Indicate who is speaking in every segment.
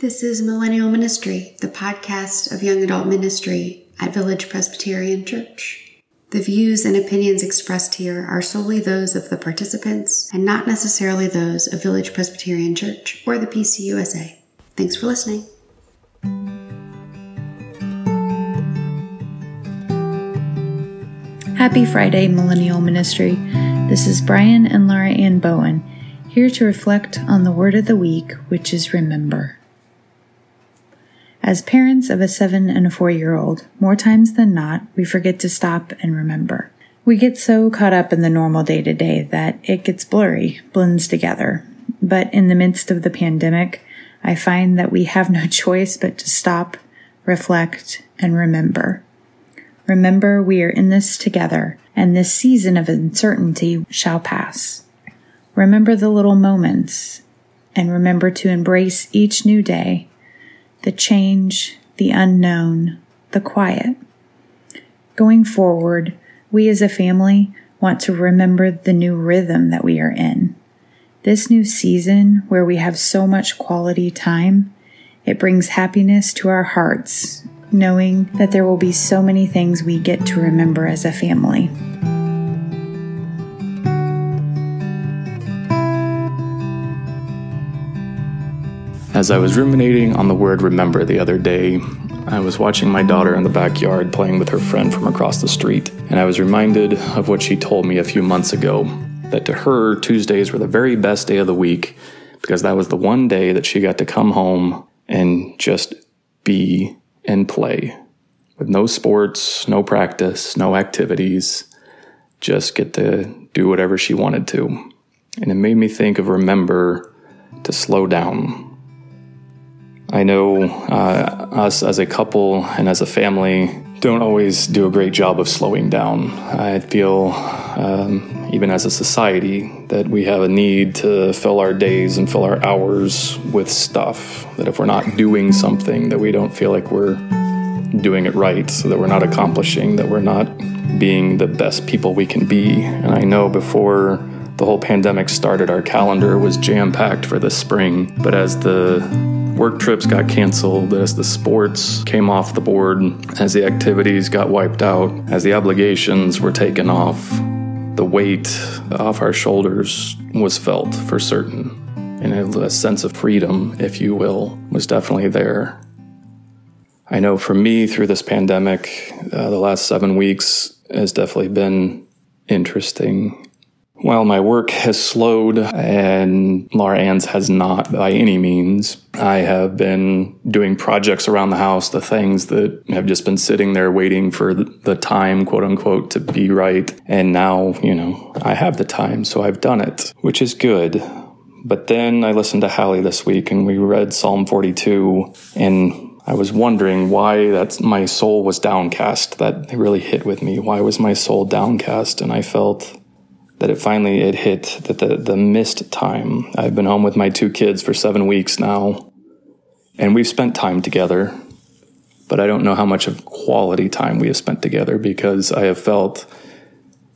Speaker 1: This is Millennial Ministry, the podcast of young adult ministry at Village Presbyterian Church. The views and opinions expressed here are solely those of the participants and not necessarily those of Village Presbyterian Church or the PCUSA. Thanks for listening.
Speaker 2: Happy Friday, Millennial Ministry. This is Brian and Laura Ann Bowen, here to reflect on the word of the week, which is remember. As parents of a seven and a four year old, more times than not, we forget to stop and remember. We get so caught up in the normal day to day that it gets blurry, blends together. But in the midst of the pandemic, I find that we have no choice but to stop, reflect, and remember. Remember, we are in this together, and this season of uncertainty shall pass. Remember the little moments, and remember to embrace each new day the change, the unknown, the quiet. Going forward, we as a family want to remember the new rhythm that we are in. This new season where we have so much quality time, it brings happiness to our hearts, knowing that there will be so many things we get to remember as a family.
Speaker 3: As I was ruminating on the word remember the other day, I was watching my daughter in the backyard playing with her friend from across the street, and I was reminded of what she told me a few months ago that to her, Tuesdays were the very best day of the week because that was the one day that she got to come home and just be and play with no sports, no practice, no activities, just get to do whatever she wanted to. And it made me think of remember to slow down I know uh, us as a couple and as a family don't always do a great job of slowing down. I feel, um, even as a society, that we have a need to fill our days and fill our hours with stuff. That if we're not doing something, that we don't feel like we're doing it right, so that we're not accomplishing, that we're not being the best people we can be. And I know before the whole pandemic started, our calendar was jam packed for the spring. But as the work trips got canceled, as the sports came off the board, as the activities got wiped out, as the obligations were taken off, the weight off our shoulders was felt for certain. And a sense of freedom, if you will, was definitely there. I know for me, through this pandemic, uh, the last seven weeks has definitely been interesting while my work has slowed and Laura Ann's has not by any means, I have been doing projects around the house, the things that have just been sitting there waiting for the time, quote unquote, to be right. And now, you know, I have the time, so I've done it, which is good. But then I listened to Hallie this week and we read Psalm 42 and I was wondering why that my soul was downcast. That really hit with me. Why was my soul downcast? And I felt that it finally it hit that the the missed time. I've been home with my two kids for 7 weeks now and we've spent time together. But I don't know how much of quality time we have spent together because I have felt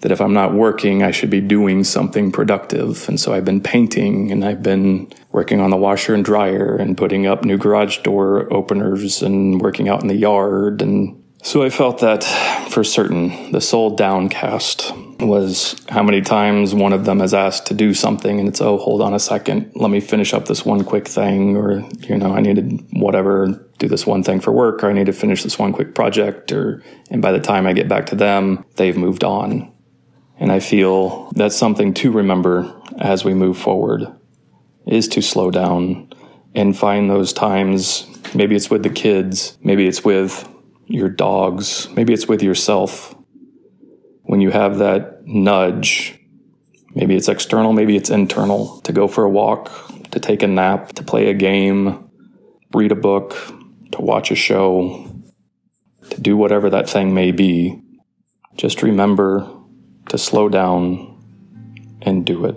Speaker 3: that if I'm not working, I should be doing something productive. And so I've been painting and I've been working on the washer and dryer and putting up new garage door openers and working out in the yard. And so I felt that for certain, the soul downcast was how many times one of them has asked to do something and it's, oh, hold on a second, let me finish up this one quick thing, or, you know, I need to whatever, do this one thing for work, or I need to finish this one quick project, or, and by the time I get back to them, they've moved on. And I feel that's something to remember as we move forward is to slow down and find those times. Maybe it's with the kids, maybe it's with your dogs, maybe it's with yourself. When you have that nudge, maybe it's external, maybe it's internal, to go for a walk, to take a nap, to play a game, read a book, to watch a show, to do whatever that thing may be, just remember to slow down and do it.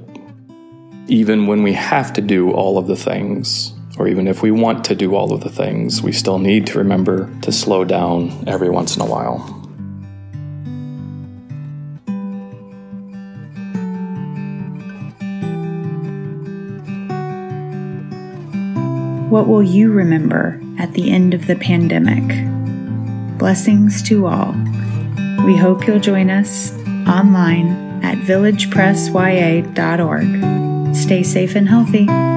Speaker 3: Even when we have to do all of the things, or even if we want to do all of the things, we still need to remember to slow down every once in a while.
Speaker 2: What will you remember at the end of the pandemic? Blessings to all. We hope you'll join us online at villagepressya.org. Stay safe and healthy.